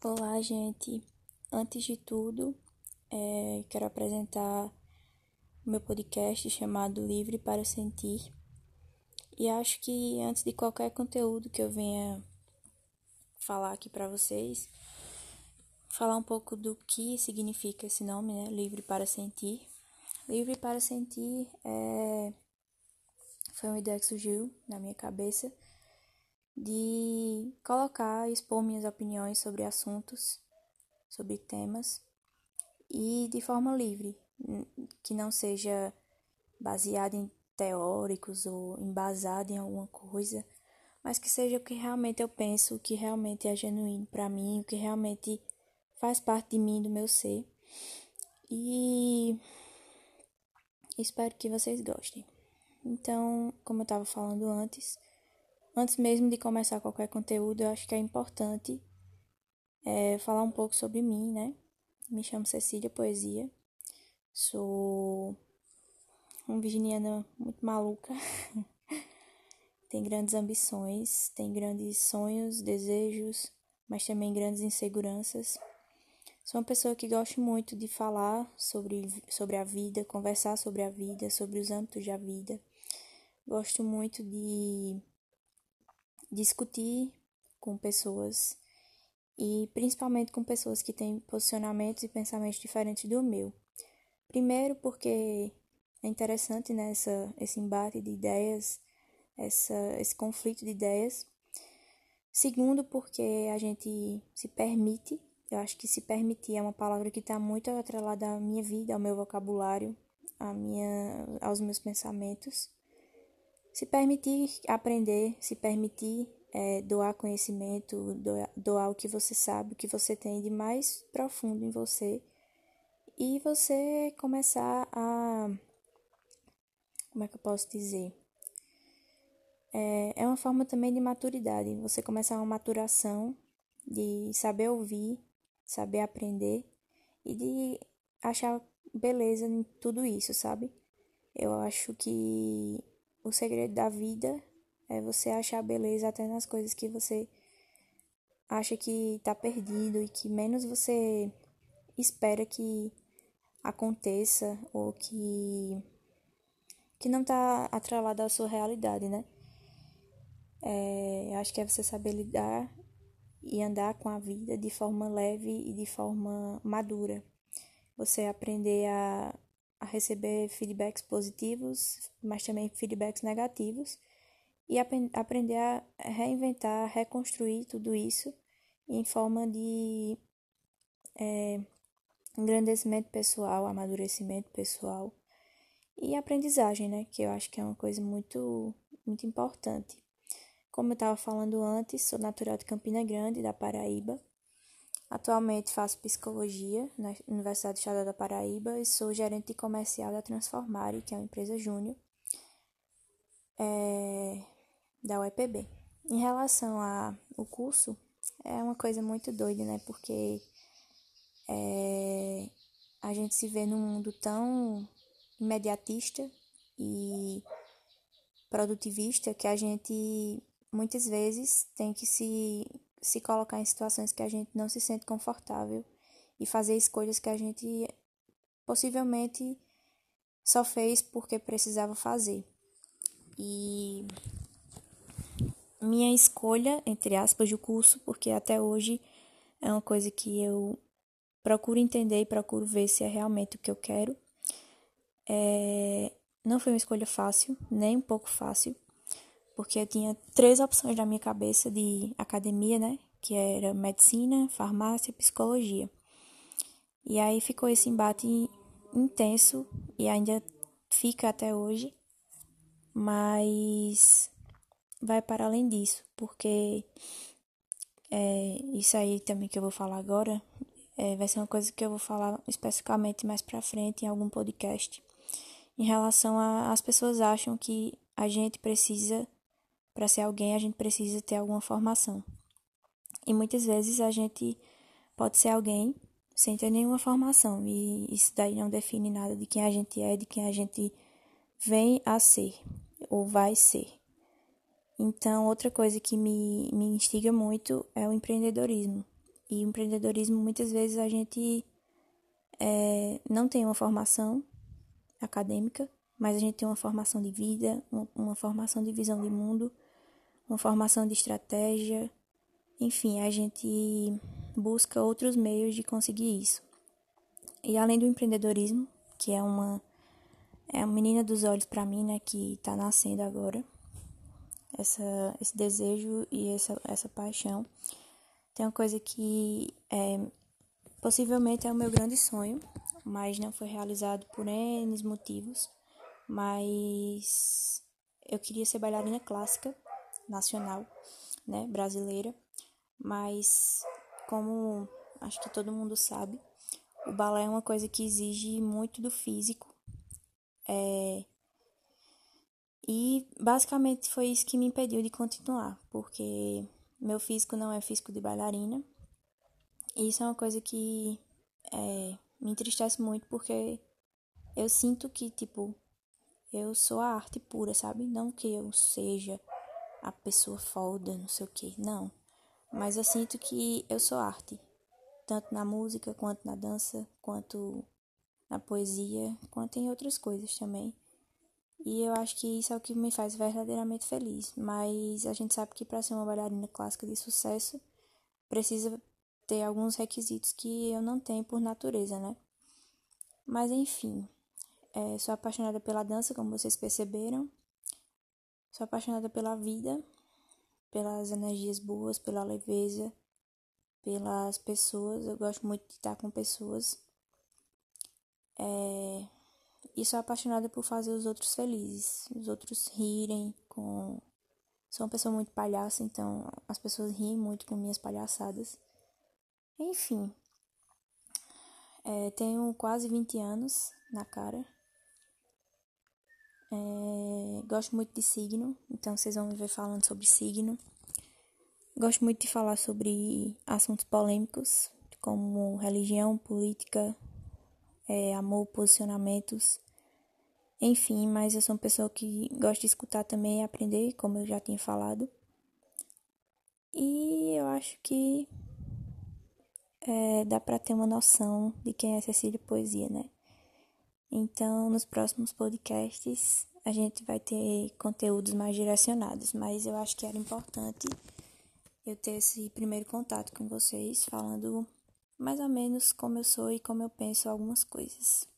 Olá, gente. Antes de tudo, é, quero apresentar meu podcast chamado Livre para Sentir. E acho que antes de qualquer conteúdo que eu venha falar aqui para vocês, falar um pouco do que significa esse nome, né? Livre para Sentir. Livre para Sentir é... foi uma ideia que surgiu na minha cabeça de colocar, expor minhas opiniões sobre assuntos, sobre temas e de forma livre, que não seja baseada em teóricos ou embasada em alguma coisa, mas que seja o que realmente eu penso, o que realmente é genuíno para mim, o que realmente faz parte de mim, do meu ser. E espero que vocês gostem. Então, como eu estava falando antes, Antes mesmo de começar qualquer conteúdo, eu acho que é importante é, falar um pouco sobre mim, né? Me chamo Cecília Poesia, sou uma virginiana muito maluca, tem grandes ambições, tem grandes sonhos, desejos, mas também grandes inseguranças. Sou uma pessoa que gosta muito de falar sobre, sobre a vida, conversar sobre a vida, sobre os âmbitos da vida. Gosto muito de discutir com pessoas e principalmente com pessoas que têm posicionamentos e pensamentos diferentes do meu. Primeiro, porque é interessante né, esse embate de ideias, essa, esse conflito de ideias. Segundo, porque a gente se permite, eu acho que se permitir é uma palavra que está muito atrelada à minha vida, ao meu vocabulário, à minha, aos meus pensamentos. Se permitir aprender, se permitir é, doar conhecimento, doar, doar o que você sabe, o que você tem de mais profundo em você e você começar a. Como é que eu posso dizer? É, é uma forma também de maturidade. Você começar uma maturação de saber ouvir, saber aprender e de achar beleza em tudo isso, sabe? Eu acho que o segredo da vida é você achar beleza até nas coisas que você acha que tá perdido e que menos você espera que aconteça ou que que não tá atrelado à sua realidade, né? É, acho que é você saber lidar e andar com a vida de forma leve e de forma madura. Você aprender a a receber feedbacks positivos, mas também feedbacks negativos, e ap aprender a reinventar, reconstruir tudo isso em forma de é, engrandecimento pessoal, amadurecimento pessoal e aprendizagem, né? Que eu acho que é uma coisa muito, muito importante. Como eu estava falando antes, sou natural de Campina Grande, da Paraíba, Atualmente faço psicologia na Universidade Estadual da Paraíba e sou gerente comercial da Transformare, que é uma empresa júnior é, da UEPB. Em relação ao curso, é uma coisa muito doida, né? Porque é, a gente se vê num mundo tão imediatista e produtivista que a gente muitas vezes tem que se se colocar em situações que a gente não se sente confortável e fazer escolhas que a gente possivelmente só fez porque precisava fazer. E minha escolha, entre aspas, do curso, porque até hoje é uma coisa que eu procuro entender e procuro ver se é realmente o que eu quero. É... Não foi uma escolha fácil, nem um pouco fácil, porque eu tinha três opções na minha cabeça de academia, né? Que era medicina, farmácia e psicologia. E aí ficou esse embate intenso e ainda fica até hoje, mas vai para além disso, porque é, isso aí também que eu vou falar agora é, vai ser uma coisa que eu vou falar especificamente mais para frente em algum podcast. Em relação a as pessoas acham que a gente precisa para ser alguém, a gente precisa ter alguma formação. E muitas vezes a gente pode ser alguém sem ter nenhuma formação, e isso daí não define nada de quem a gente é, de quem a gente vem a ser ou vai ser. Então, outra coisa que me, me instiga muito é o empreendedorismo. E o empreendedorismo, muitas vezes, a gente é, não tem uma formação acadêmica, mas a gente tem uma formação de vida, uma, uma formação de visão de mundo, uma formação de estratégia, enfim, a gente busca outros meios de conseguir isso. E além do empreendedorismo, que é uma é uma menina dos olhos para mim, né, que está nascendo agora, essa esse desejo e essa essa paixão. Tem uma coisa que é, possivelmente é o meu grande sonho, mas não foi realizado por N motivos. Mas eu queria ser bailarina clássica nacional, né, brasileira. Mas como acho que todo mundo sabe, o balé é uma coisa que exige muito do físico. É... E basicamente foi isso que me impediu de continuar, porque meu físico não é físico de bailarina. E isso é uma coisa que é, me entristece muito, porque eu sinto que, tipo, eu sou a arte pura, sabe? Não que eu seja a pessoa foda, não sei o que, não. Mas eu sinto que eu sou arte, tanto na música, quanto na dança, quanto na poesia, quanto em outras coisas também. E eu acho que isso é o que me faz verdadeiramente feliz. Mas a gente sabe que para ser uma bailarina clássica de sucesso, precisa ter alguns requisitos que eu não tenho por natureza, né? Mas enfim, é, sou apaixonada pela dança, como vocês perceberam. Sou apaixonada pela vida, pelas energias boas, pela leveza, pelas pessoas. Eu gosto muito de estar com pessoas. É... E sou apaixonada por fazer os outros felizes, os outros rirem com. Sou uma pessoa muito palhaça, então as pessoas riem muito com minhas palhaçadas. Enfim, é, tenho quase 20 anos na cara. É, gosto muito de signo, então vocês vão me ver falando sobre signo. Gosto muito de falar sobre assuntos polêmicos, como religião, política, é, amor, posicionamentos, enfim. Mas eu sou uma pessoa que gosta de escutar também e aprender, como eu já tinha falado. E eu acho que é, dá para ter uma noção de quem é Cecília Poesia, né? Então, nos próximos podcasts, a gente vai ter conteúdos mais direcionados, mas eu acho que era importante eu ter esse primeiro contato com vocês, falando mais ou menos como eu sou e como eu penso algumas coisas.